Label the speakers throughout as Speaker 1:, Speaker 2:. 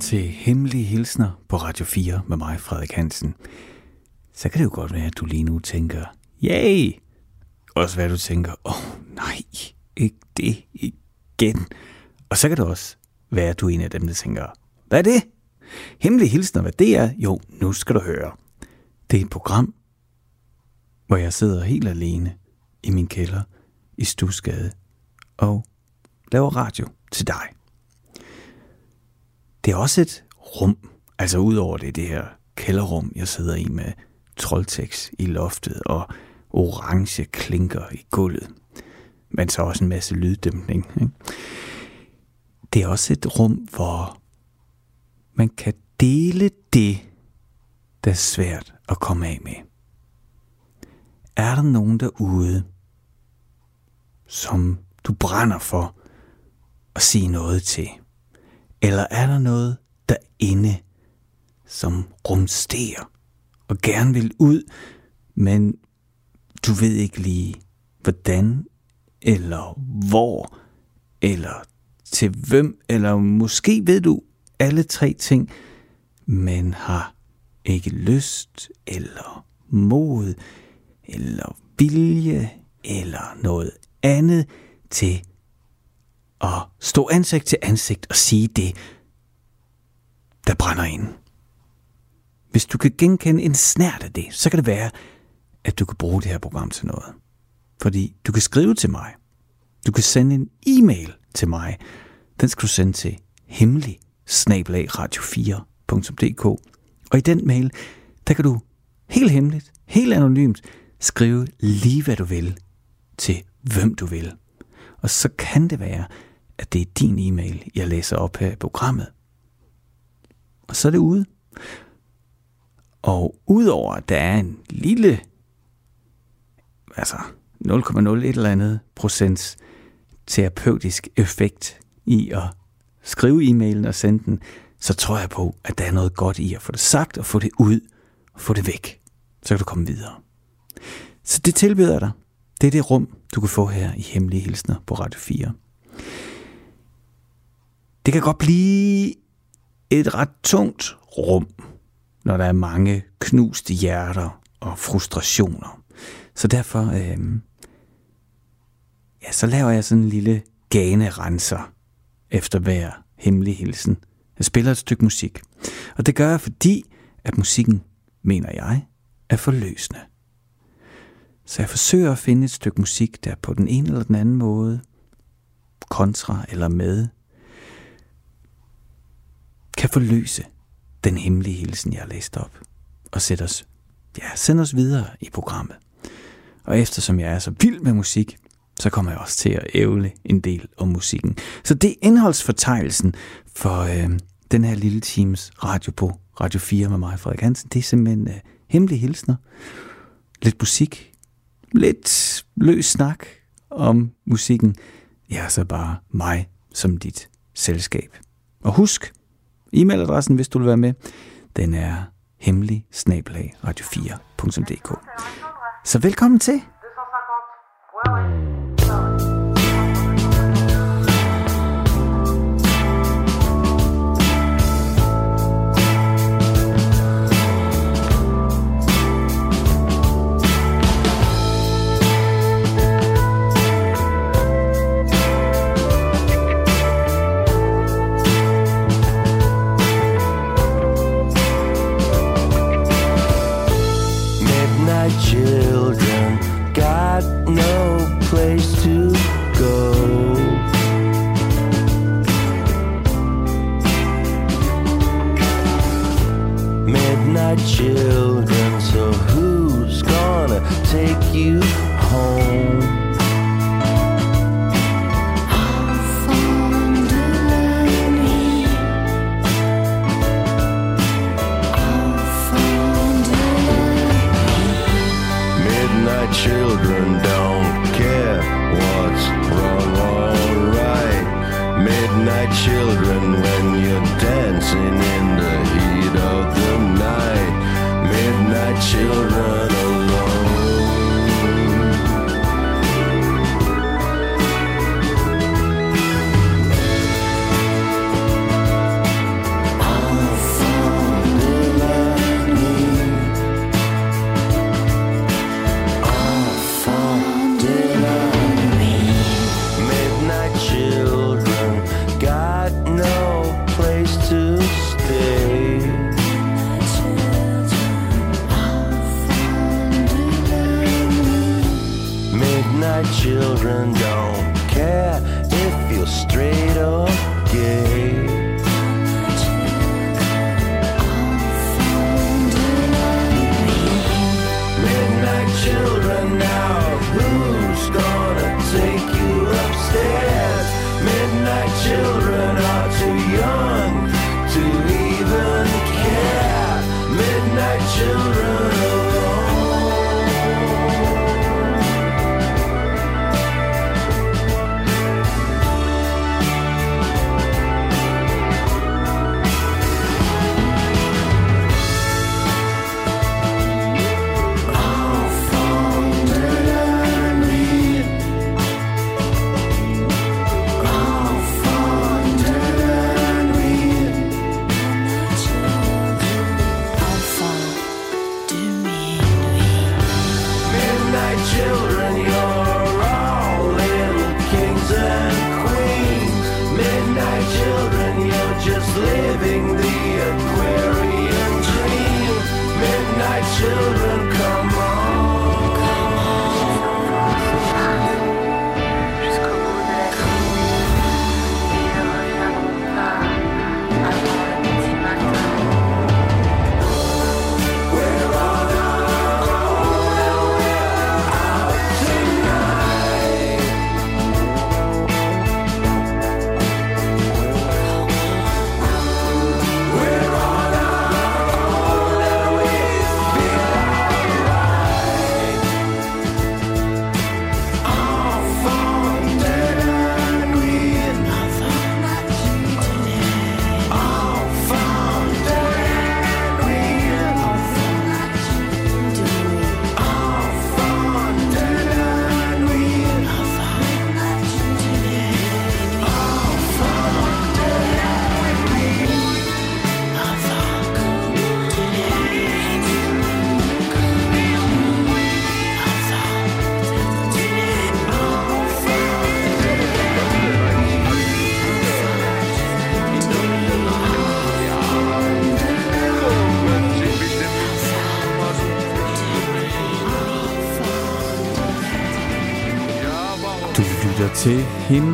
Speaker 1: til Hemmelige Hilsner på Radio 4 med mig, Frederik Hansen. Så kan det jo godt være, at du lige nu tænker, yay! Også hvad du tænker, åh oh, nej, ikke det igen. Og så kan det også være, at du er en af dem, der tænker, hvad er det? Hemmelige Hilsner, hvad det er? Jo, nu skal du høre. Det er et program, hvor jeg sidder helt alene i min kælder i Stusgade og laver radio til dig. Det er også et rum, altså udover det, det her kælderrum, jeg sidder i med troldteks i loftet og orange klinker i gulvet. Men så også en masse lyddæmpning. Ikke? Det er også et rum, hvor man kan dele det, der er svært at komme af med. Er der nogen derude, som du brænder for at sige noget til? Eller er der noget derinde, som rumsterer og gerne vil ud, men du ved ikke lige, hvordan, eller hvor, eller til hvem, eller måske ved du alle tre ting, men har ikke lyst, eller mod, eller vilje, eller noget andet til at stå ansigt til ansigt og sige det, der brænder ind. Hvis du kan genkende en snært af det, så kan det være, at du kan bruge det her program til noget. Fordi du kan skrive til mig. Du kan sende en e-mail til mig. Den skal du sende til hemmelig radio4.dk. Og i den mail, der kan du helt hemmeligt, helt anonymt, skrive lige hvad du vil til hvem du vil. Og så kan det være, at det er din e-mail, jeg læser op her i programmet. Og så er det ude. Og udover at der er en lille, altså 0,01 eller andet procents terapeutisk effekt i at skrive e-mailen og sende den, så tror jeg på, at der er noget godt i at få det sagt og få det ud og få det væk. Så kan du komme videre. Så det tilbyder dig. Det er det rum, du kan få her i Hemmelige Hilsner på Radio 4. Det kan godt blive et ret tungt rum, når der er mange knuste hjerter og frustrationer. Så derfor, øh, ja, så laver jeg sådan en lille ganerenser efter hver hemmelig hilsen. Jeg spiller et stykke musik. Og det gør jeg, fordi at musikken, mener jeg, er forløsende. Så jeg forsøger at finde et stykke musik, der på den ene eller den anden måde, kontra eller med, kan forløse den hemmelige hilsen, jeg har læst op, og sætte os, ja, sende os videre i programmet. Og eftersom jeg er så vild med musik, så kommer jeg også til at ævle en del om musikken. Så det er indholdsfortegnelsen for øh, den her lille teams radio på Radio 4 med mig, Frederik Hansen. Det er simpelthen øh, hemmelige hilsner, lidt musik, lidt løs snak om musikken. Ja, så bare mig som dit selskab. Og husk, E-mailadressen, hvis du vil være med, den er hemmelig radio4.dk. Så velkommen til. 250.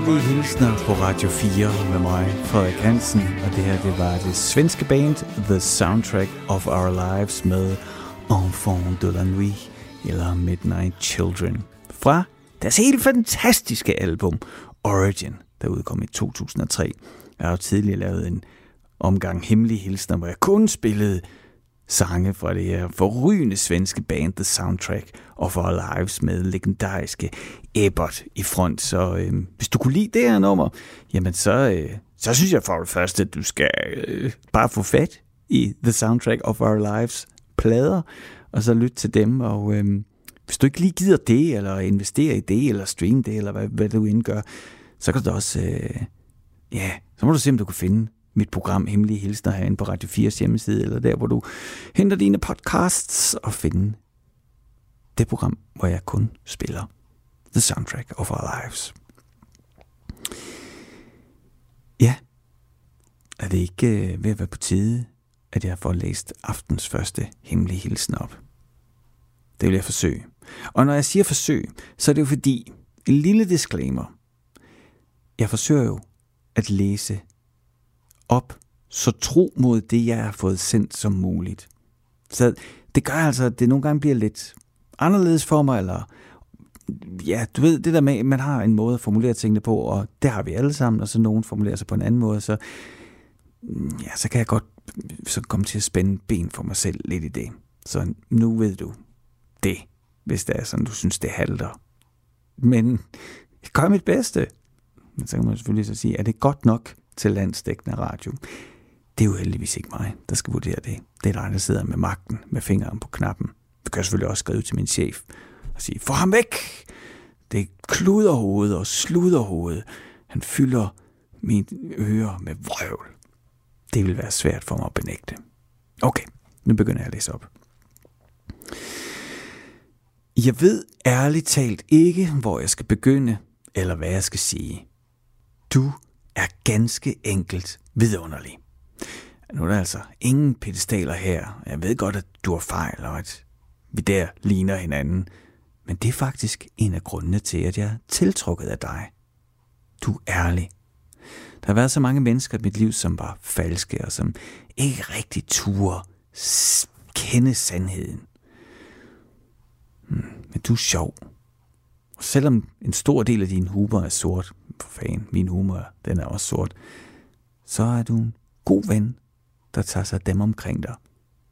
Speaker 1: Hemmelige Hilsner på Radio 4 med mig, Frederik Hansen. Og det her, det var det svenske band The Soundtrack of Our Lives med Enfant de la Nuit, eller Midnight Children, fra deres helt fantastiske album Origin, der udkom i 2003. Jeg har jo tidligere lavet en omgang Hemmelige Hilsner, hvor jeg kun spillede sange fra det her forrygende svenske band The Soundtrack of Our Lives med legendariske Ebert i front. Så øh, hvis du kunne lide det her nummer, jamen så, øh, så synes jeg for det første, at du skal øh, bare få fat i The Soundtrack of Our Lives plader, og så lytte til dem. Og øh, hvis du ikke lige gider det, eller investere i det, eller streame det, eller hvad, hvad du indgør, så kan du da også, øh, ja, så må du se, om du kan finde mit program Hemmelige Hilsner herinde på Radio 4's hjemmeside, eller der, hvor du henter dine podcasts og finde det program, hvor jeg kun spiller The Soundtrack of Our Lives. Ja, er det ikke øh, ved at være på tide, at jeg får læst aftens første hemmelige hilsen op? Det vil jeg forsøge. Og når jeg siger forsøg, så er det jo fordi, en lille disclaimer. Jeg forsøger jo at læse op så tro mod det, jeg har fået sendt som muligt. Så det gør altså, at det nogle gange bliver lidt anderledes for mig, eller ja, du ved, det der med, at man har en måde at formulere tingene på, og det har vi alle sammen, og så nogen formulerer sig på en anden måde, så, mm, ja, så kan jeg godt øh, så komme til at spænde ben for mig selv lidt i det. Så nu ved du det, hvis det er sådan, du synes, det halter. Men jeg gør mit bedste. Men så kan man selvfølgelig så sige, er det godt nok til landsdækkende radio? Det er jo heldigvis ikke mig, der skal vurdere det. Det er dig, der sidder med magten, med fingeren på knappen. Du kan selvfølgelig også skrive til min chef og sige, få ham væk! Det er kluderhoved og sluderhoved. Han fylder mine ører med vrøvl. Det vil være svært for mig at benægte. Okay, nu begynder jeg at læse op. Jeg ved ærligt talt ikke, hvor jeg skal begynde, eller hvad jeg skal sige. Du er ganske enkelt vidunderlig. Nu er der altså ingen pedestaler her. Jeg ved godt, at du har fejl, og at vi der ligner hinanden. Men det er faktisk en af grundene til, at jeg er tiltrukket af dig. Du er ærlig. Der har været så mange mennesker i mit liv, som var falske, og som ikke rigtig turde kende sandheden. Hmm, men du er sjov. Og selvom en stor del af din humor er sort, for fanden, min humor, den er også sort, så er du en god ven, der tager sig dem omkring dig.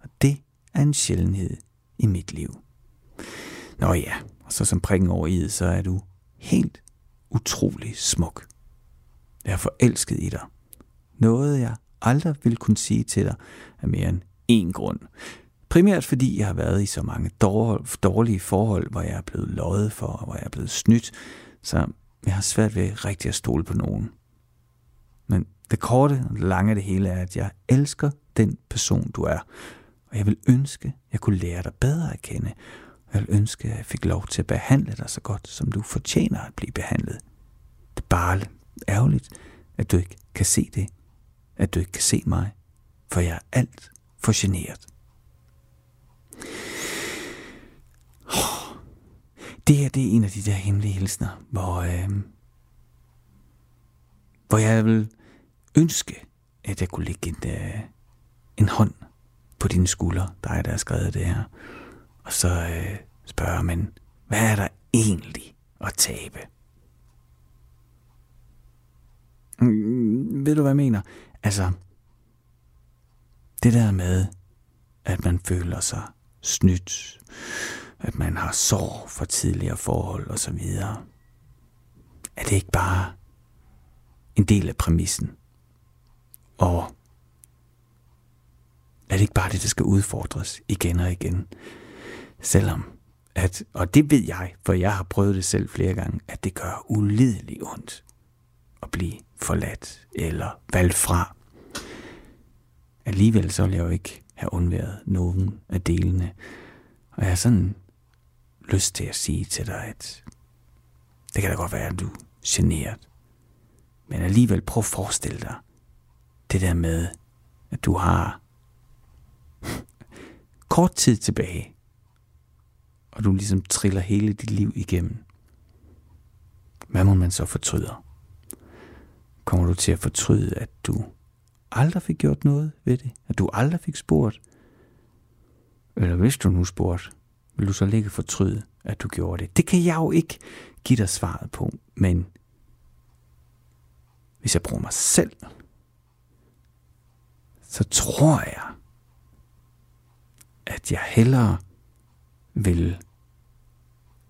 Speaker 1: Og det er en sjældenhed i mit liv. Nå ja, og så som prikken over i, så er du helt utrolig smuk. Jeg er forelsket i dig. Noget, jeg aldrig vil kunne sige til dig af mere end én grund. Primært fordi jeg har været i så mange dårlige forhold, hvor jeg er blevet løjet for, og hvor jeg er blevet snydt, så jeg har svært ved rigtig at stole på nogen. Men det korte og det lange af det hele er, at jeg elsker den person, du er. Og jeg vil ønske, jeg kunne lære dig bedre at kende. Og jeg vil ønske, at jeg fik lov til at behandle dig så godt, som du fortjener at blive behandlet. Det er bare ærgerligt, at du ikke kan se det. At du ikke kan se mig. For jeg er alt for generet. Det her, det er en af de der hemmelige hilsner, hvor, øh, hvor jeg vil ønske, at jeg kunne lægge en, øh, en hånd på dine skuldre, dig der har skrevet det her, og så øh, spørge, men hvad er der egentlig at tabe? Mm, mm ved du, hvad jeg mener? Altså, det der med, at man føler sig snydt, at man har sorg for tidligere forhold og så videre. Er det ikke bare en del af præmissen? Og er det ikke bare det, der skal udfordres igen og igen? Selvom at, og det ved jeg, for jeg har prøvet det selv flere gange, at det gør ulideligt ondt at blive forladt eller valgt fra. Alligevel så vil jeg jo ikke have undværet nogen af delene. Og jeg har sådan lyst til at sige til dig, at det kan da godt være, at du er generet. Men alligevel prøv at forestille dig det der med, at du har kort tid tilbage, og du ligesom triller hele dit liv igennem. Hvad må man så fortryde? Kommer du til at fortryde, at du aldrig fik gjort noget ved det? At du aldrig fik spurgt? Eller hvis du nu spurgte, vil du så ligge fortryde, at du gjorde det? Det kan jeg jo ikke give dig svaret på, men hvis jeg bruger mig selv, så tror jeg, at jeg hellere vil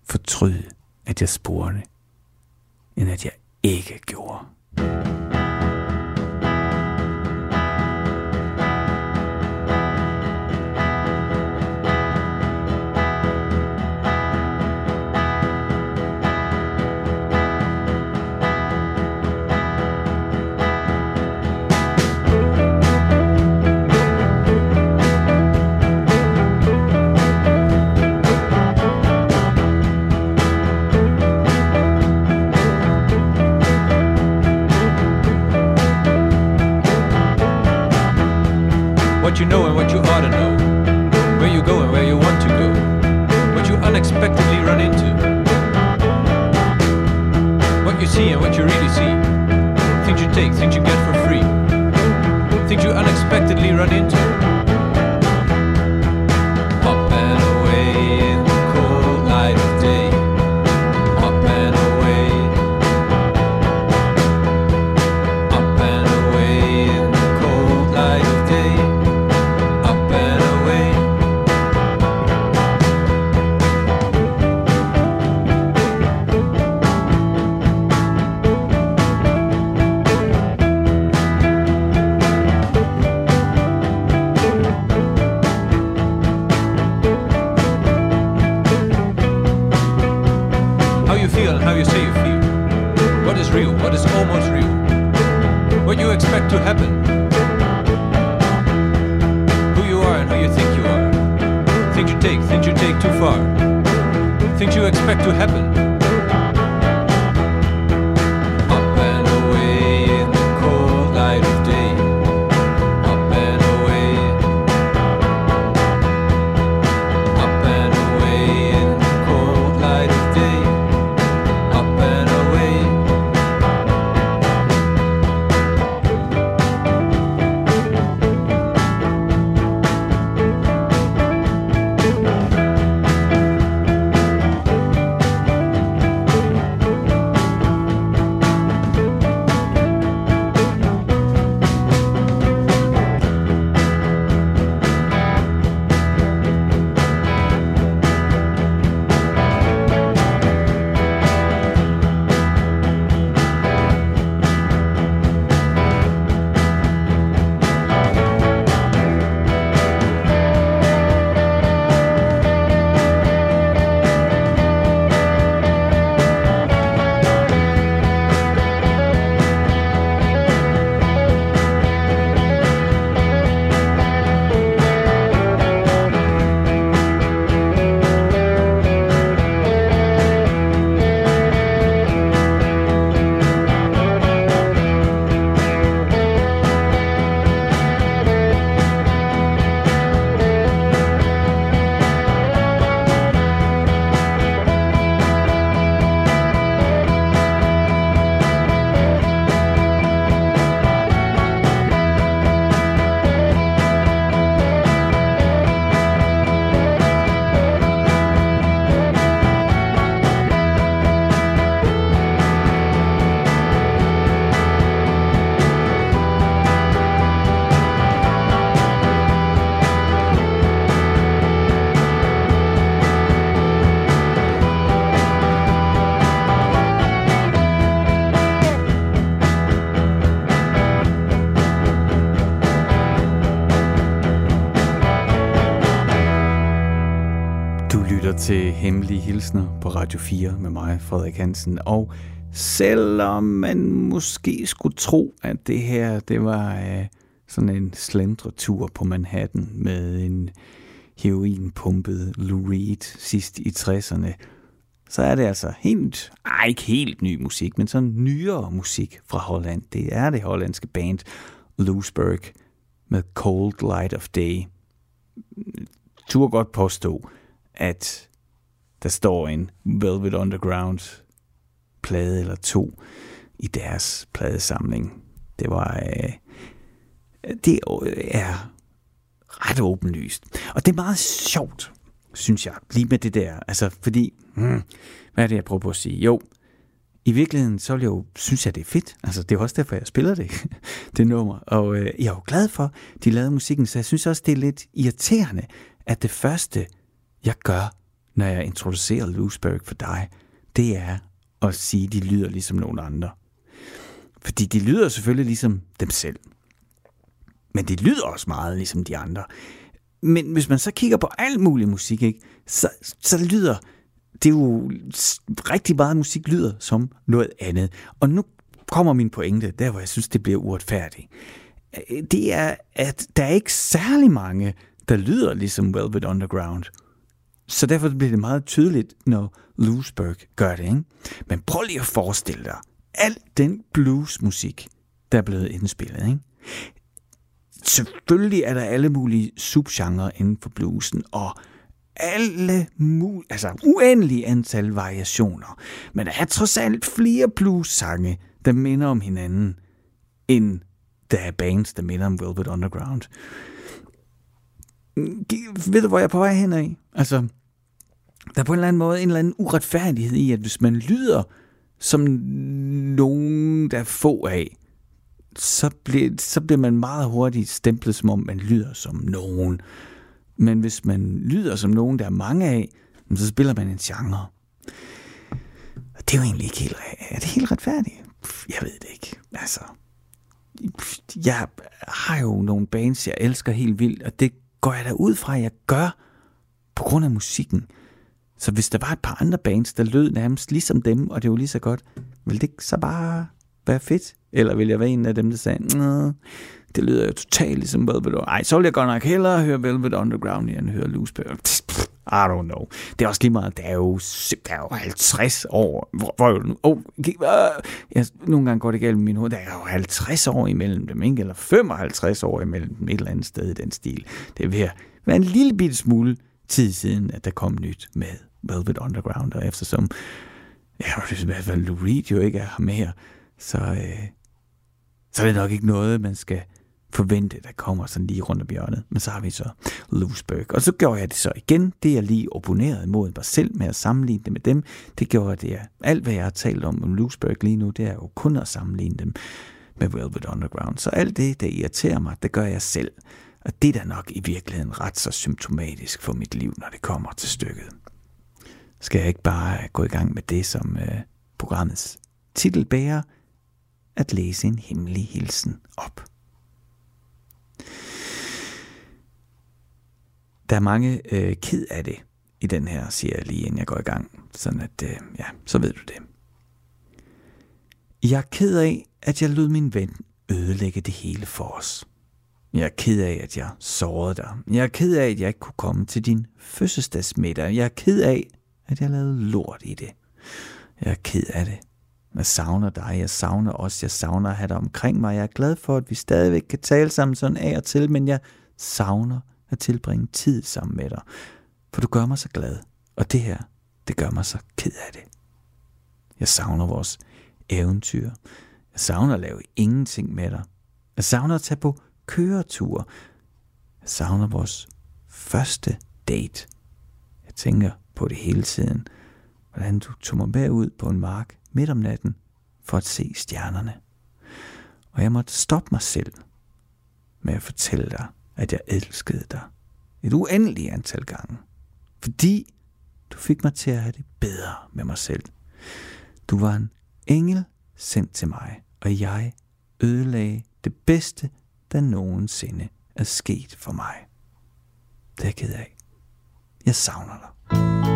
Speaker 1: fortryde, at jeg spurgte, end at jeg ikke gjorde.
Speaker 2: What
Speaker 1: til Hemmelige Hilsner på Radio 4 med mig, Frederik Hansen. Og selvom man måske skulle tro, at det her det var øh, sådan en slendretur på Manhattan med en heroinpumpet Lou Reed sidst i 60'erne, så er det altså helt, ej, ikke helt ny musik, men sådan nyere musik fra Holland. Det er det hollandske band Loosberg med Cold Light of Day. Tur godt påstå, at der står en Velvet Underground plade eller to i deres pladesamling. Det var øh, det øh, er ret åbenlyst. Og det er meget sjovt, synes jeg, lige med det der. Altså, fordi, hmm, hvad er det, jeg prøver på at sige? Jo, i virkeligheden, så vil jeg jo, synes jeg, det er fedt. Altså, det er også derfor, jeg spiller det, det nummer. Og øh, jeg er jo glad for, de lavede musikken, så jeg synes også, det er lidt irriterende, at det første, jeg gør, når jeg introducerer Loosberg for dig, det er at sige, at de lyder ligesom nogen andre. Fordi de lyder selvfølgelig ligesom dem selv. Men det lyder også meget ligesom de andre. Men hvis man så kigger på al mulig musik, ikke, så, så lyder det er jo rigtig meget musik lyder som noget andet. Og nu kommer min pointe, der hvor jeg synes, det bliver uretfærdigt. Øh, det er, at der er ikke særlig mange, der lyder ligesom Velvet Underground. Så derfor bliver det meget tydeligt, når Loosberg gør det. Ikke? Men prøv lige at forestille dig, al den bluesmusik, der er blevet indspillet. Ikke? Selvfølgelig er der alle mulige subgenre inden for bluesen, og alle mul altså uendelige antal variationer. Men der er trods alt flere blues-sange, der minder om hinanden, end der er bands, der minder om Velvet Underground. Ved du, hvor jeg er på vej hen af? Altså, der er på en eller anden måde en eller anden uretfærdighed i, at hvis man lyder som nogen, der er få af, så bliver, så bliver man meget hurtigt stemplet, som om man lyder som nogen. Men hvis man lyder som nogen, der er mange af, så spiller man en genre. Og det er jo egentlig ikke helt... Er det helt retfærdigt? Jeg ved det ikke. Altså, jeg har jo nogle bands, jeg elsker helt vildt, og det går jeg da ud fra, at jeg gør på grund af musikken. Så hvis der var et par andre bands, der lød nærmest ligesom dem, og det var lige så godt, ville det så bare være fedt? Eller vil jeg være en af dem, der sagde, det lyder jo totalt ligesom Velvet Underground. Ej, så vil jeg godt nok hellere høre Velvet Underground, end høre Loosberg. I don't know. Det er også lige meget, der er jo, der er jo 50 år. Hvor, hvor oh, jeg, nogle gange går det galt med min hoved. Der er jo 50 år imellem dem, ikke? Eller 55 år imellem dem et eller andet sted i den stil. Det er være en lille bitte smule tid siden, at der kom nyt med Velvet Underground, og eftersom ja, i hvert fald Lou Reed jo ikke er her mere, så, øh, så er det nok ikke noget, man skal forvente, der kommer sådan lige rundt om hjørnet. Men så har vi så Loosberg. Og så gjorde jeg det så igen. Det jeg lige opponeret imod mig selv med at sammenligne det med dem, det gjorde det. Alt hvad jeg har talt om om Loosberg lige nu, det er jo kun at sammenligne dem med Velvet Underground. Så alt det, der irriterer mig, det gør jeg selv. Og det er da nok i virkeligheden ret så symptomatisk for mit liv, når det kommer til stykket. Skal jeg ikke bare gå i gang med det, som øh, programmets titel bærer, at læse en hemmelig hilsen op. Der er mange øh, ked af det i den her, siger jeg lige inden jeg går i gang. Sådan at, øh, ja, så ved du det. Jeg er ked af, at jeg lod min ven ødelægge det hele for os. Jeg er ked af, at jeg sårede dig. Jeg er ked af, at jeg ikke kunne komme til din fødselsdagsmiddag. Jeg er ked af, at jeg lavede lort i det. Jeg er ked af det. Jeg savner dig, jeg savner os, jeg savner at have dig omkring mig. Jeg er glad for, at vi stadigvæk kan tale sammen sådan af og til, men jeg savner at tilbringe tid sammen med dig. For du gør mig så glad, og det her, det gør mig så ked af det. Jeg savner vores eventyr. Jeg savner at lave ingenting med dig. Jeg savner at tage på køretur. Jeg savner vores første date. Jeg tænker på det hele tiden. Hvordan du tog mig med ud på en mark midt om natten for at se stjernerne. Og jeg måtte stoppe mig selv med at fortælle dig, at jeg elskede dig et uendeligt antal gange. Fordi du fik mig til at have det bedre med mig selv. Du var en engel sendt til mig, og jeg ødelagde det bedste, der nogensinde er sket for mig. Det er jeg ked af. Jeg savner dig.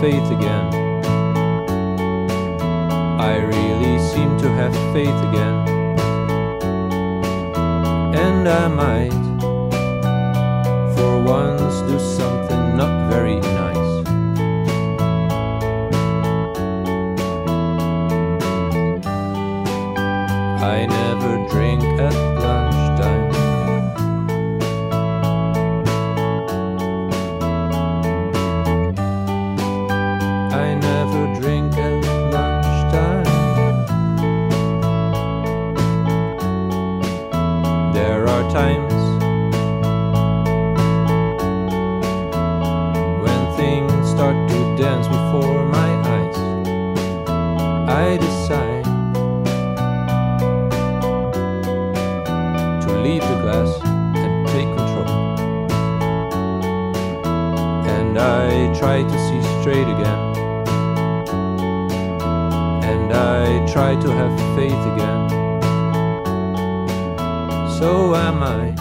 Speaker 2: Faith again. I really seem to have faith again. And I might, try to see straight again. And I try to have faith again. So am I might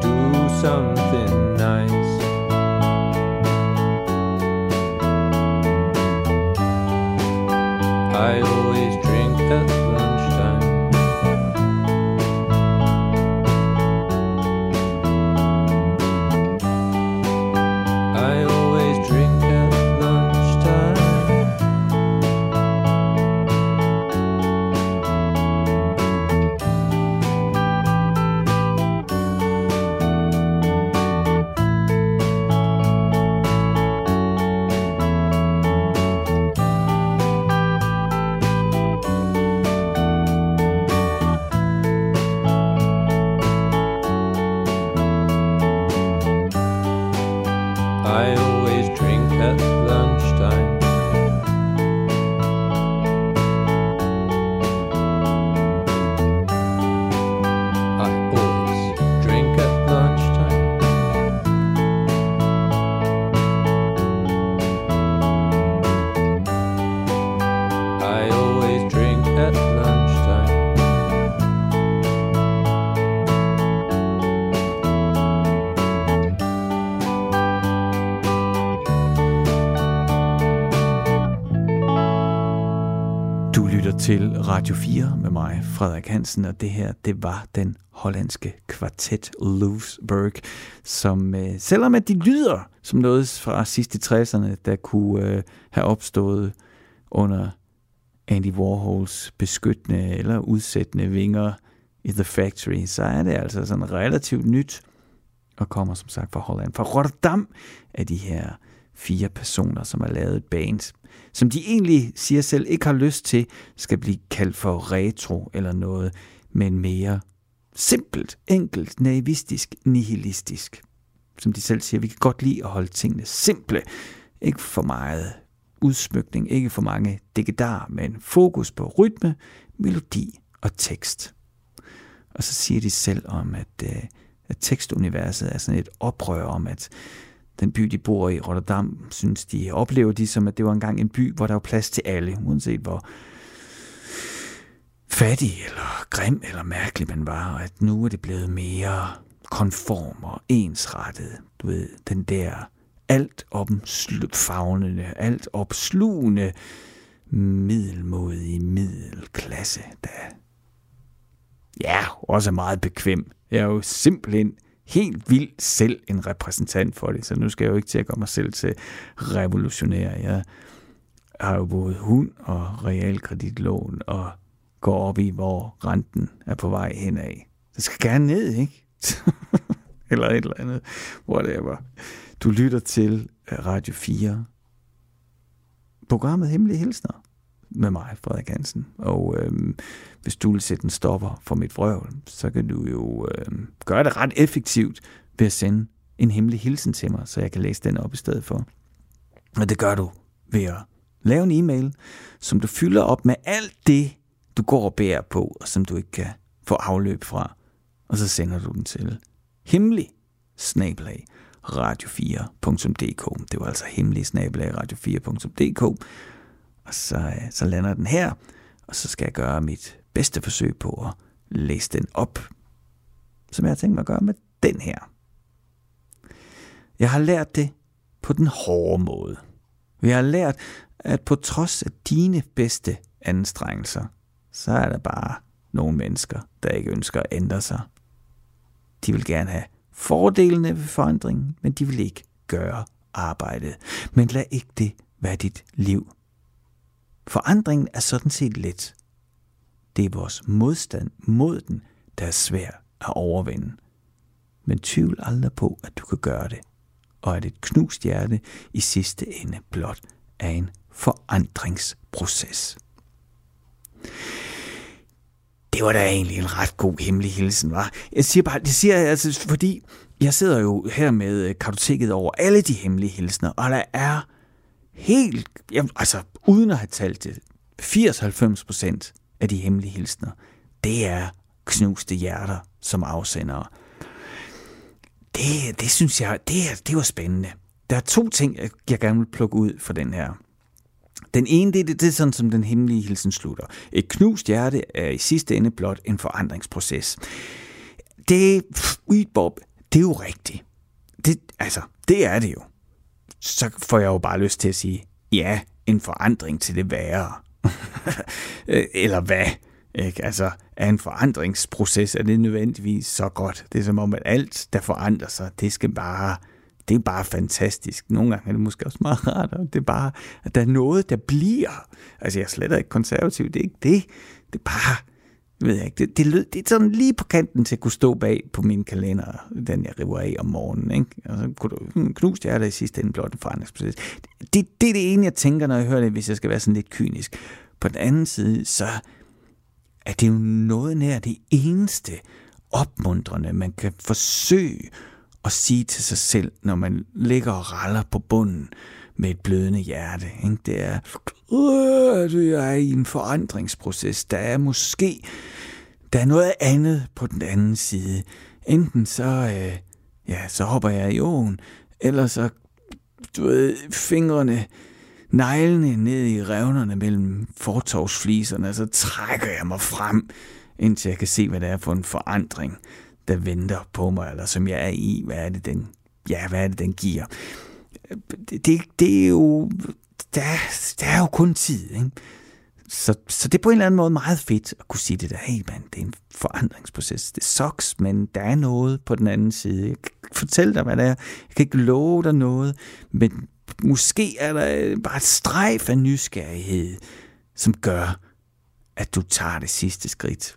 Speaker 2: do something nice. I
Speaker 1: Frederik Hansen, og det her, det var den hollandske kvartet Loosberg, som øh, selvom at de lyder som noget fra sidst i 60'erne, der kunne øh, have opstået under Andy Warhols beskyttende eller udsættende vinger i The Factory, så er det altså sådan relativt nyt, og kommer som sagt fra Holland. Fra Rotterdam er de her fire personer, som har lavet et band, som de egentlig siger selv ikke har lyst til, skal blive kaldt for retro eller noget, men mere simpelt, enkelt, naivistisk, nihilistisk. Som de selv siger, vi kan godt lide at holde tingene simple. Ikke for meget udsmykning, ikke for mange digedar, men fokus på rytme, melodi og tekst. Og så siger de selv om, at, øh, at tekstuniverset er sådan et oprør om, at den by, de bor i, Rotterdam, synes de, oplever de som, at det var engang en by, hvor der var plads til alle, uanset hvor fattig eller grim eller mærkelig man var, og at nu er det blevet mere konform og ensrettet. Du ved, den der alt opfavnende, alt opslugende, middelmodige middelklasse, der ja, også er meget bekvem. Jeg er jo simpelthen helt vildt selv en repræsentant for det, så nu skal jeg jo ikke til at gøre mig selv til revolutionær. Jeg har jo både hund og realkreditlån og går op i, hvor renten er på vej henad. Det skal gerne ned, ikke? eller et eller andet. Whatever. Du lytter til Radio 4. Programmet Hemmelige Hilsner med mig, Frederik Hansen. Og øhm, hvis du vil sætte en stopper for mit vrøvl, så kan du jo øhm, gøre det ret effektivt ved at sende en hemmelig hilsen til mig, så jeg kan læse den op i stedet for. Og det gør du ved at lave en e-mail, som du fylder op med alt det, du går og bærer på, og som du ikke kan få afløb fra, og så sender du den til hemmelig snablag radio4.dk. Det var altså hemmelig snablag radio4.dk. Og så, øh, så lander den her, og så skal jeg gøre mit bedste forsøg på at læse den op, som jeg har tænkt mig at gøre med den her. Jeg har lært det på den hårde måde. Vi har lært, at på trods af dine bedste anstrengelser, så er der bare nogle mennesker, der ikke ønsker at ændre sig. De vil gerne have fordelene ved forandringen, men de vil ikke gøre arbejdet. Men lad ikke det være dit liv. Forandringen er sådan set let. Det er vores modstand mod den, der er svær at overvinde. Men tvivl aldrig på, at du kan gøre det, og at et knust hjerte i sidste ende blot er en forandringsproces. Det var da egentlig en ret god hemmelig hilsen, var. Jeg siger bare, det siger jeg altså, fordi jeg sidder jo her med øh, kartoteket over alle de hemmelige hilsner, og der er helt, jamen, altså uden at have talt det, 80-90 procent af de hemmelige hilsner, det er knuste hjerter som afsendere. Det, det synes jeg, det, det var spændende. Der er to ting, jeg gerne vil plukke ud for den her. Den ene, det, det, det er sådan, som den hemmelige hilsen slutter. Et knust hjerte er i sidste ende blot en forandringsproces. Det, pff, Bob, det er jo rigtigt. Det, altså, det er det jo. Så får jeg jo bare lyst til at sige, ja, en forandring til det værre. Eller hvad? Ikke? Altså, er en forandringsproces, er det nødvendigvis så godt? Det er som om, at alt, der forandrer sig, det skal bare, det er bare fantastisk. Nogle gange er det måske også meget rart, og det er bare, at der er noget, der bliver. Altså, jeg er slet ikke konservativ, det er ikke det. Det er bare, jeg ikke, det, det, lød, det er sådan lige på kanten til at kunne stå bag på min kalender, den jeg river af om morgenen. Ikke? Og så kunne du hmm, knuse hjertet i sidste ende blot en forandringsproces. Det, det, det er det ene, jeg tænker, når jeg hører det, hvis jeg skal være sådan lidt kynisk. På den anden side, så er det jo noget nær det eneste opmuntrende, man kan forsøge at sige til sig selv, når man ligger og raller på bunden med et blødende hjerte. Ikke? Det er, øh, du er i en forandringsproces. Der er måske der er noget andet på den anden side. Enten så, øh, ja, så hopper jeg i åen, eller så, du ved, fingrene neglene ned i revnerne mellem fortovsfliserne, så trækker jeg mig frem, indtil jeg kan se, hvad det er for en forandring, der venter på mig, eller som jeg er i. Hvad er det, den, ja, hvad er det, den giver? Det, det, det er jo, der, der er jo kun tid, ikke? Så, så det er på en eller anden måde meget fedt at kunne sige det der, hey mand, det er en forandringsproces. Det sucks, men der er noget på den anden side. Jeg kan fortælle dig, hvad det er. Jeg kan ikke love dig noget, men måske er der øh, bare et strejf af nysgerrighed, som gør, at du tager det sidste skridt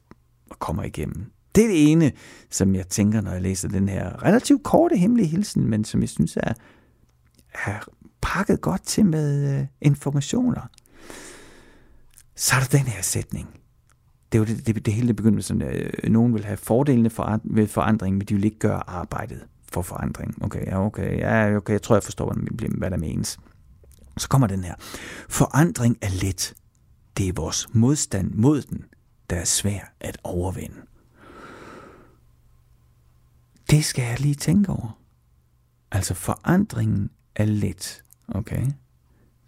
Speaker 1: og kommer igennem. Det er det ene, som jeg tænker, når jeg læser den her relativt korte hemmelige hilsen, men som jeg synes er, er pakket godt til med øh, informationer. Så er der den her sætning. Det er jo det, det, det hele begyndte med sådan, at nogen vil have fordelene for, ved forandring, men de vil ikke gøre arbejdet for forandring. Okay, ja, okay, ja, okay, jeg tror, jeg forstår, hvad der menes. Så kommer den her. Forandring er let. Det er vores modstand mod den, der er svær at overvinde. Det skal jeg lige tænke over. Altså forandringen er let, okay?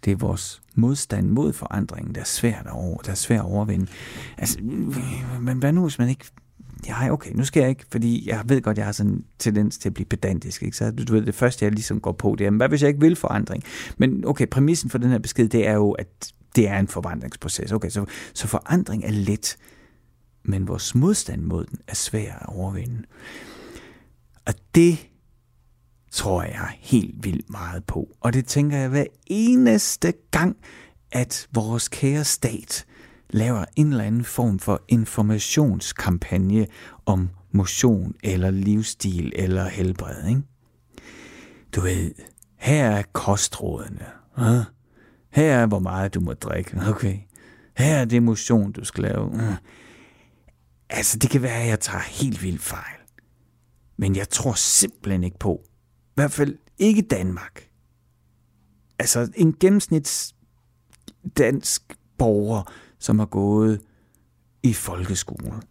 Speaker 1: Det er vores modstand mod forandringen, der er svært at, over, der er svært at overvinde. Altså, men hvad nu, hvis man ikke ja, okay, nu skal jeg ikke, fordi jeg ved godt, jeg har sådan en tendens til at blive pedantisk, ikke? så du ved, det første, jeg ligesom går på, det er, hvad hvis jeg ikke vil forandring? Men okay, præmissen for den her besked, det er jo, at det er en forandringsproces. Okay, så, så forandring er let, men vores modstand mod den er svær at overvinde. Og det tror jeg helt vildt meget på. Og det tænker jeg hver eneste gang, at vores kære stat laver en eller anden form for informationskampagne om motion eller livsstil eller helbred. Ikke? Du ved, her er kostrådene. Her er, hvor meget du må drikke. Okay. Her er det motion, du skal lave. Altså, det kan være, at jeg tager helt vildt fejl. Men jeg tror simpelthen ikke på, hvert fald ikke Danmark. Altså, en gennemsnits dansk borger som har gået i folkeskole,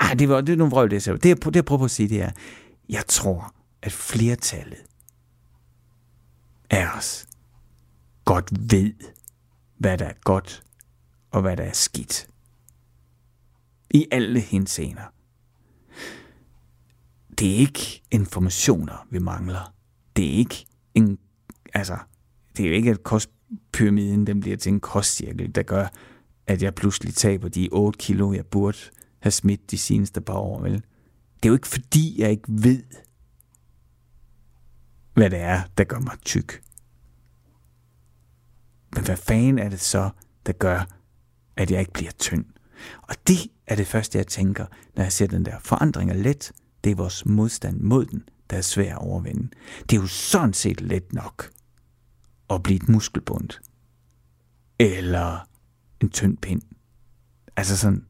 Speaker 1: Ej, det var det er nogle vrøvl, det jeg sagde. Det, jeg, det, jeg prøver på at sige, det er, jeg tror, at flertallet af os godt ved, hvad der er godt, og hvad der er skidt. I alle henseender. Det er ikke informationer, vi mangler. Det er ikke en, altså, det er jo ikke, at kostpyramiden den bliver til en kostcirkel, der gør, at jeg pludselig taber de 8 kilo, jeg burde have smidt de seneste par år, vel? Det er jo ikke fordi, jeg ikke ved, hvad det er, der gør mig tyk. Men hvad fanden er det så, der gør, at jeg ikke bliver tynd? Og det er det første, jeg tænker, når jeg ser den der forandring er let. Det er vores modstand mod den, der er svær at overvinde. Det er jo sådan set let nok at blive et muskelbund. Eller en tynd pind. Altså sådan,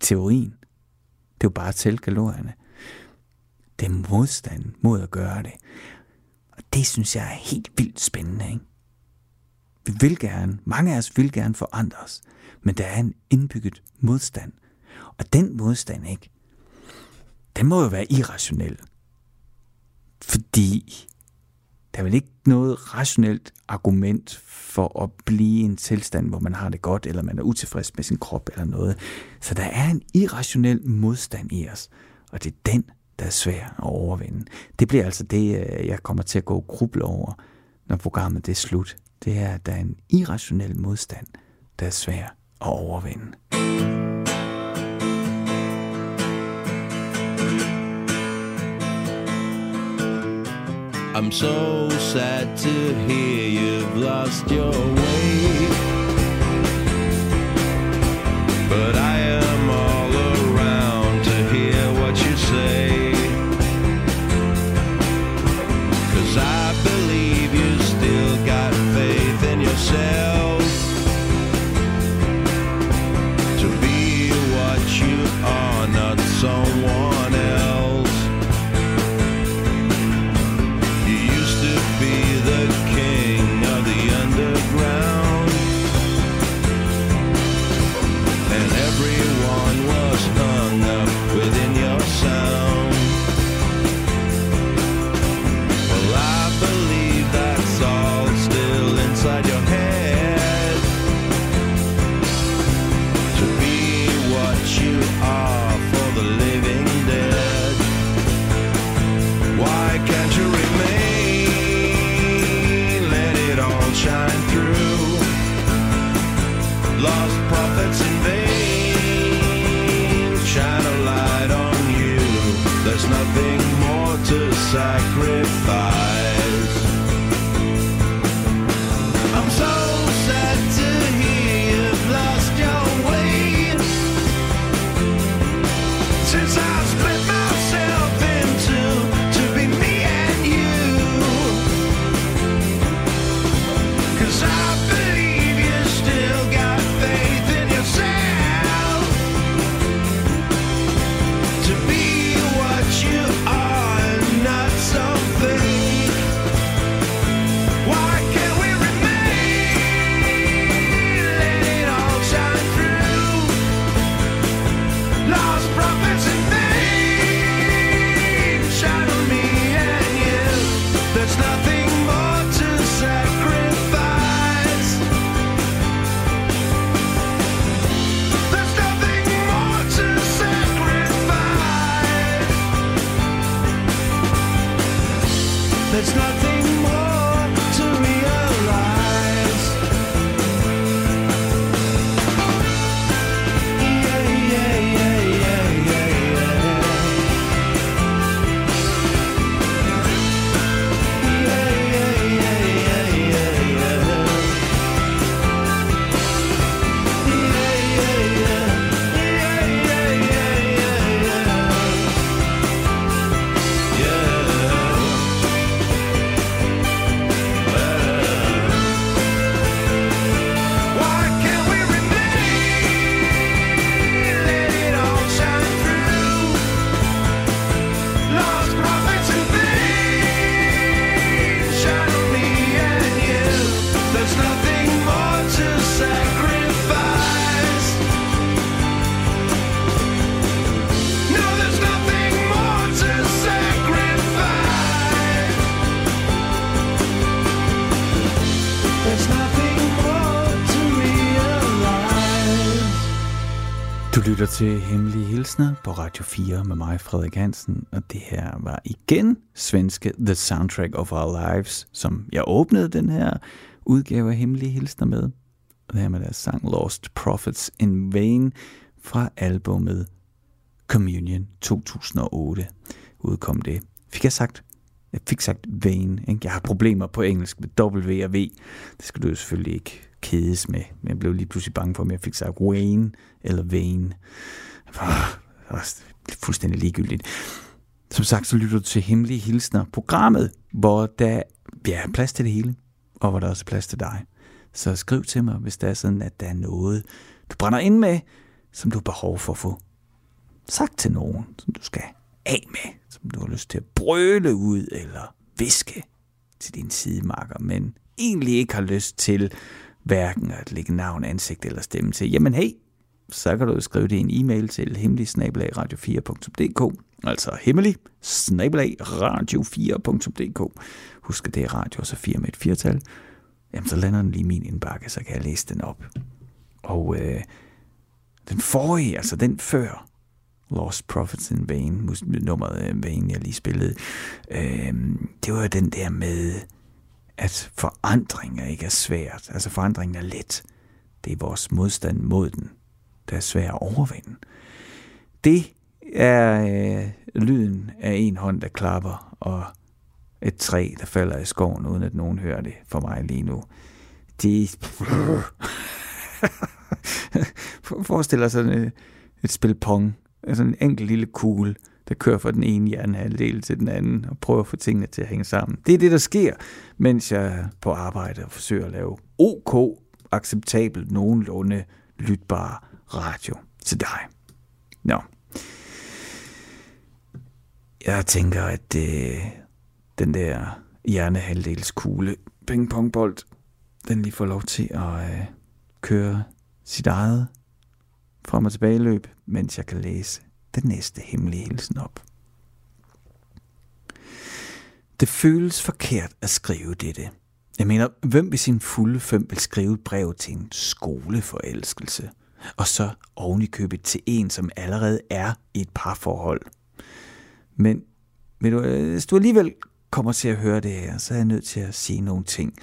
Speaker 1: teorien. Det er jo bare at tælle kalorierne. Det er modstand mod at gøre det. Og det synes jeg er helt vildt spændende, ikke? Vi vil gerne, mange af os vil gerne forandre os, men der er en indbygget modstand. Og den modstand, ikke? Den må jo være irrationel. Fordi der er vel ikke noget rationelt argument for at blive i en tilstand, hvor man har det godt, eller man er utilfreds med sin krop eller noget. Så der er en irrationel modstand i os, og det er den, der er svær at overvinde. Det bliver altså det, øh, jeg kommer til at gå og gruble over, når programmet det er slut. Det er, at der er en irrationel modstand, der er svær at overvinde.
Speaker 3: I'm so sad to hear you've lost your way. But I
Speaker 1: lytter til Hemmelige Hilsner på Radio 4 med mig, Frederik Hansen, og det her var igen svenske The Soundtrack of Our Lives, som jeg åbnede den her udgave af Hemmelige Hilsner med. Og det her med deres sang Lost Prophets in Vain fra albumet Communion 2008 udkom det. Fik jeg sagt? Jeg fik sagt Vain. Ikke? Jeg har problemer på engelsk med W og V. Det skal du jo selvfølgelig ikke kedes med. Men jeg blev lige pludselig bange for, om jeg fik sagt Wayne eller Vane. Ah, ah, det fuldstændig ligegyldigt. Som sagt, så lytter du til Hemmelige Hilsner, programmet, hvor der ja, er plads til det hele, og hvor der også er plads til dig. Så skriv til mig, hvis der er sådan, at der er noget, du brænder ind med, som du har behov for at få sagt til nogen, som du skal af med, som du har lyst til at brøle ud eller viske til din sidemarker, men egentlig ikke har lyst til hverken at lægge navn, ansigt eller stemme til. Jamen hey, så kan du skrive det i en e-mail til hemmelig radio4.dk altså hemmelig radio4.dk Husk, at det er radio, så 4 med et firtal. Jamen, så lander den lige i min indbakke, så kan jeg læse den op. Og øh, den forrige, altså den før, Lost Prophets in Vain, nummeret øh, Vain, jeg lige spillede, øh, det var jo den der med, at forandringer ikke er svært. Altså forandringen er let. Det er vores modstand mod den, der er svær at overvinde. Det er øh, lyden af en hånd, der klapper, og et træ, der falder i skoven, uden at nogen hører det for mig lige nu. De... forestiller sig et, øh, et spil pong. Altså en enkelt lille kugle, der kører fra den ene hjernehalvdel til den anden, og prøver at få tingene til at hænge sammen. Det er det, der sker, mens jeg er på arbejde og forsøger at lave OK, acceptabelt, nogenlunde lytbar radio til dig. Nå. Jeg tænker, at øh, den der hjernehalvdels kugle pingpongbold, den lige får lov til at øh, køre sit eget frem og tilbage løb, mens jeg kan læse den næste hemmelige hilsen op. Det føles forkert at skrive dette. Jeg mener, hvem ved sin fulde fem vil skrive et brev til en skoleforelskelse, og så ovenikøbet købet til en, som allerede er i et parforhold? Men ved du, øh, hvis du alligevel kommer til at høre det her, så er jeg nødt til at sige nogle ting.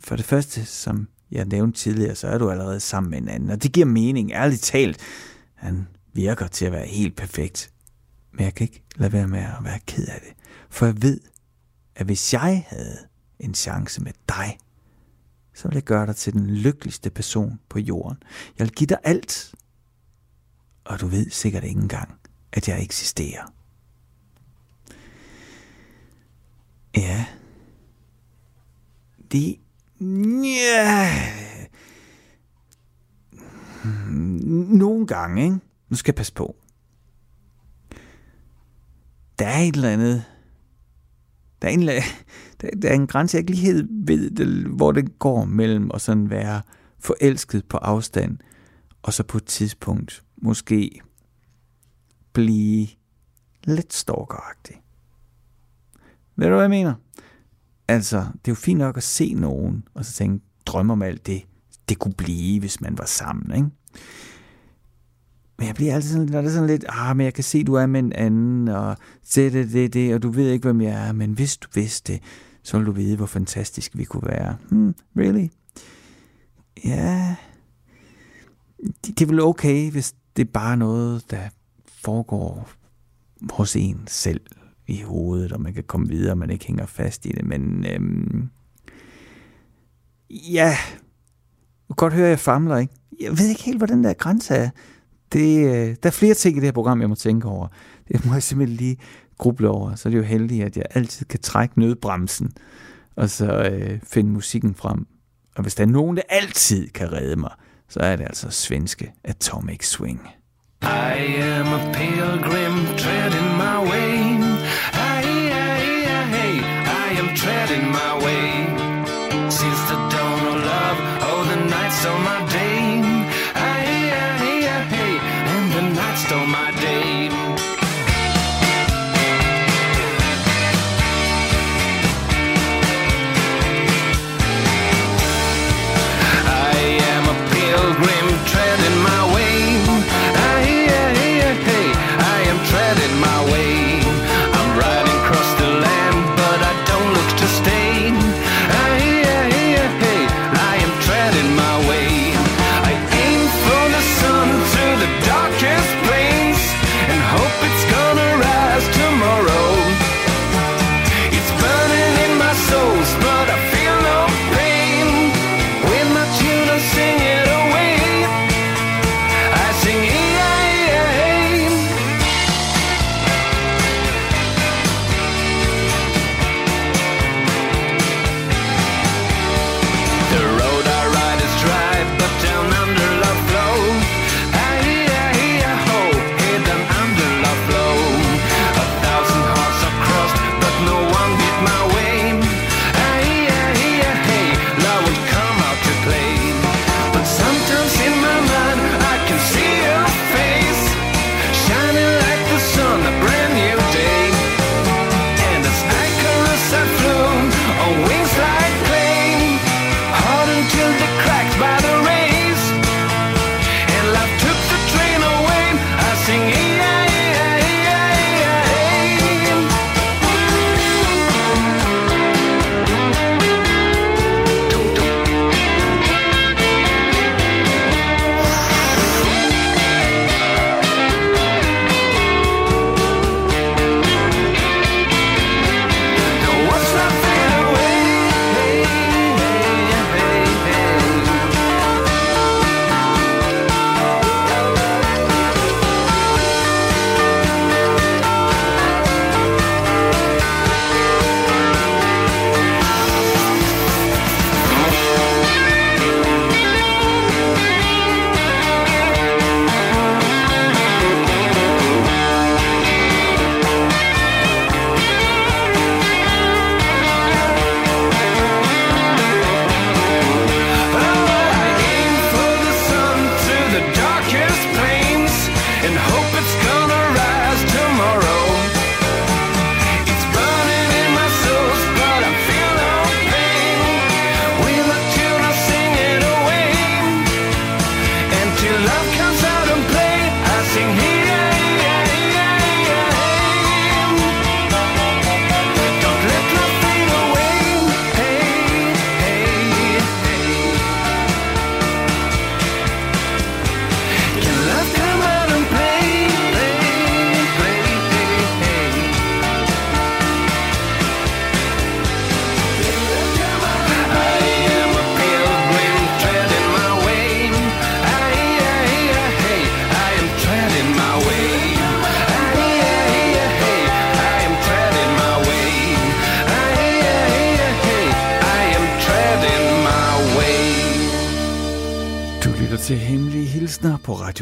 Speaker 1: For det første, som jeg nævnte tidligere, så er du allerede sammen med en anden, og det giver mening, ærligt talt. Han virker til at være helt perfekt. Men jeg kan ikke lade være med at være ked af det. For jeg ved, at hvis jeg havde en chance med dig, så ville jeg gøre dig til den lykkeligste person på jorden. Jeg vil give dig alt. Og du ved sikkert ikke engang, at jeg eksisterer. Ja. Det... Ja. Hmm, nogle gange, ikke? Nu skal jeg passe på. Der er et eller andet... Der er en, der, der er en grænse, jeg ikke lige helt ved, hvor det går mellem at sådan være forelsket på afstand, og så på et tidspunkt måske blive lidt stalkeragtig. Ved du, hvad jeg mener? Altså, det er jo fint nok at se nogen, og så tænke, drømme om alt det, det kunne blive, hvis man var sammen, ikke? Men jeg bliver altid sådan, når det er sådan lidt, ah, men jeg kan se, du er med en anden, og det, det, det, det, og du ved ikke, hvem jeg er, men hvis du vidste det, så ville du vide, hvor fantastisk vi kunne være. Hmm, really? Ja, det, det er vel okay, hvis det er bare noget, der foregår hos en selv i hovedet, og man kan komme videre, og man ikke hænger fast i det, men øhm, ja, du kan godt høre, at jeg famler, ikke? Jeg ved ikke helt, hvor den der grænse er. Det, øh, der er flere ting i det her program, jeg må tænke over. Det må jeg simpelthen lige gruble over. Så er det jo heldigt, at jeg altid kan trække nødbremsen, og så øh, finde musikken frem. Og hvis der er nogen, der altid kan redde mig, så er det altså svenske Atomic Swing.
Speaker 3: I am a pilgrim treading my way. I, I, I, hey, I am treading my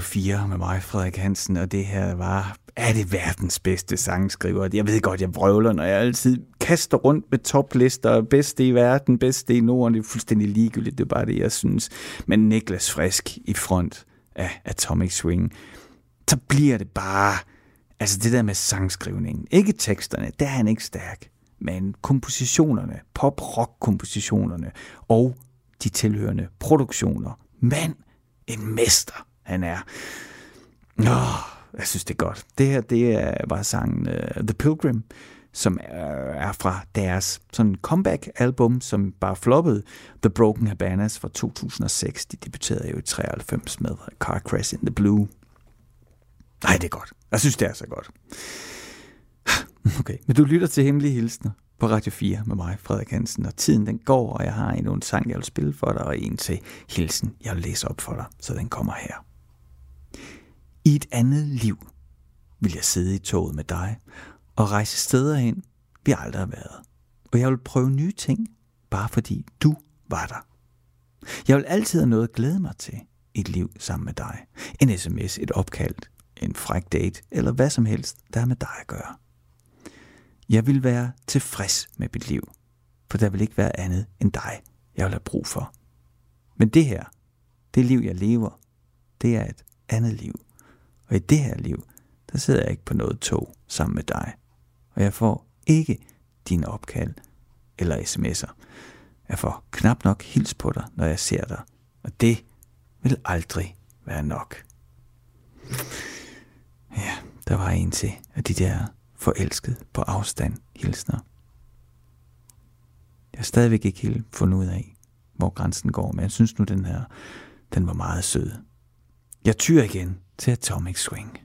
Speaker 1: 4 med mig, Frederik Hansen, og det her var, er det verdens bedste sangskriver? Jeg ved godt, jeg vrøvler, når jeg altid kaster rundt med toplister, bedste i verden, bedste i Norden, det er fuldstændig ligegyldigt, det er bare det, jeg synes. Men Niklas Frisk i front af Atomic Swing, så bliver det bare, altså det der med sangskrivningen, ikke teksterne, der er han ikke stærk, men kompositionerne, pop-rock-kompositionerne og de tilhørende produktioner. Mand, en mester han er. Åh, jeg synes, det er godt. Det her, det er, var sangen uh, The Pilgrim, som er, er fra deres sådan comeback-album, som bare floppede, The Broken Habanas fra 2006. De debuterede jo i 93 med Car Crash in the Blue. Nej, det er godt. Jeg synes, det er så godt. Okay, men du lytter til Hemmelige Hilsner på Radio 4 med mig, Frederik Hansen, og tiden den går, og jeg har endnu en sang, jeg vil spille for dig, og en til hilsen, jeg vil læse op for dig, så den kommer her. I et andet liv vil jeg sidde i toget med dig og rejse steder hen, vi aldrig har været. Og jeg vil prøve nye ting, bare fordi du var der. Jeg vil altid have noget at glæde mig til i et liv sammen med dig. En sms, et opkald, en fræk date, eller hvad som helst, der er med dig at gøre. Jeg vil være tilfreds med mit liv, for der vil ikke være andet end dig, jeg vil have brug for. Men det her, det liv, jeg lever, det er et andet liv. Og i det her liv, der sidder jeg ikke på noget tog sammen med dig. Og jeg får ikke dine opkald eller sms'er. Jeg får knap nok hils på dig, når jeg ser dig. Og det vil aldrig være nok. Ja, der var en til af de der forelsket på afstand hilsner. Jeg har stadigvæk ikke helt fundet ud af, hvor grænsen går, men jeg synes nu, den her, den var meget sød. Jeg tyr igen til Atomic Swing.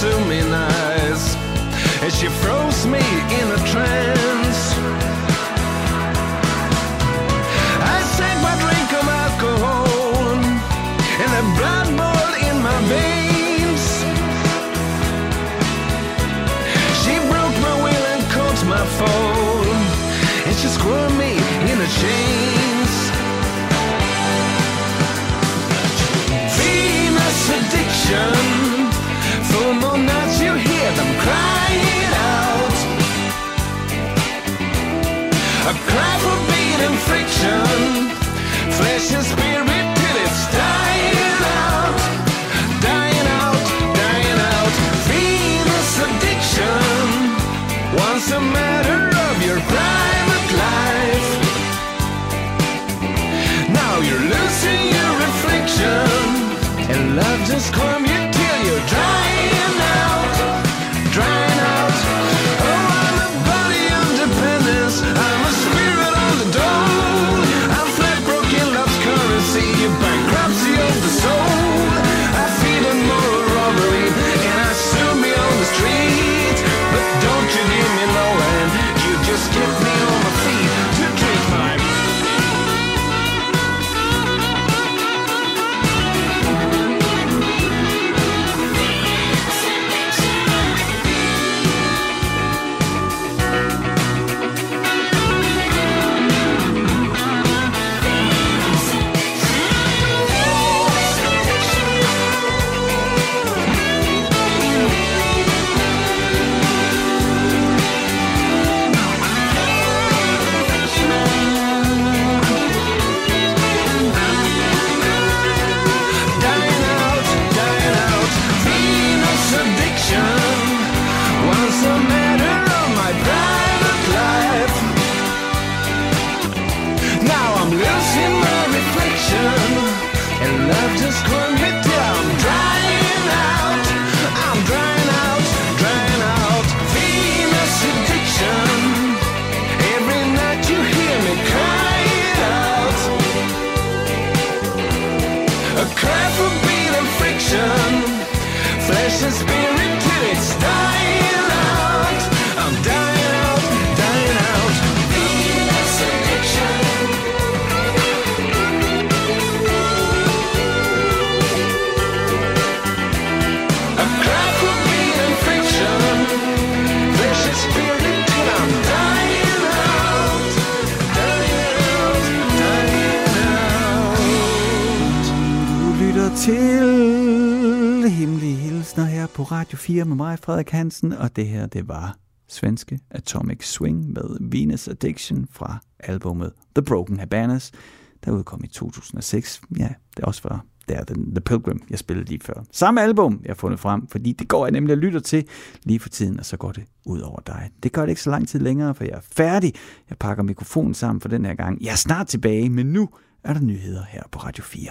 Speaker 3: to me nice. And
Speaker 4: she froze me in
Speaker 2: precious 4 med mig, Frederik Hansen, og det her, det var svenske Atomic Swing med Venus Addiction fra albumet The Broken Habanas, der udkom i 2006. Ja, det også var der den The Pilgrim, jeg spillede lige før. Samme album, jeg har fundet frem, fordi det går jeg nemlig og lytter til lige for tiden, og så går det ud over dig. Det gør det ikke så lang tid længere, for jeg er færdig. Jeg pakker mikrofonen sammen for den her gang. Jeg er snart tilbage, men nu er der nyheder her på Radio 4.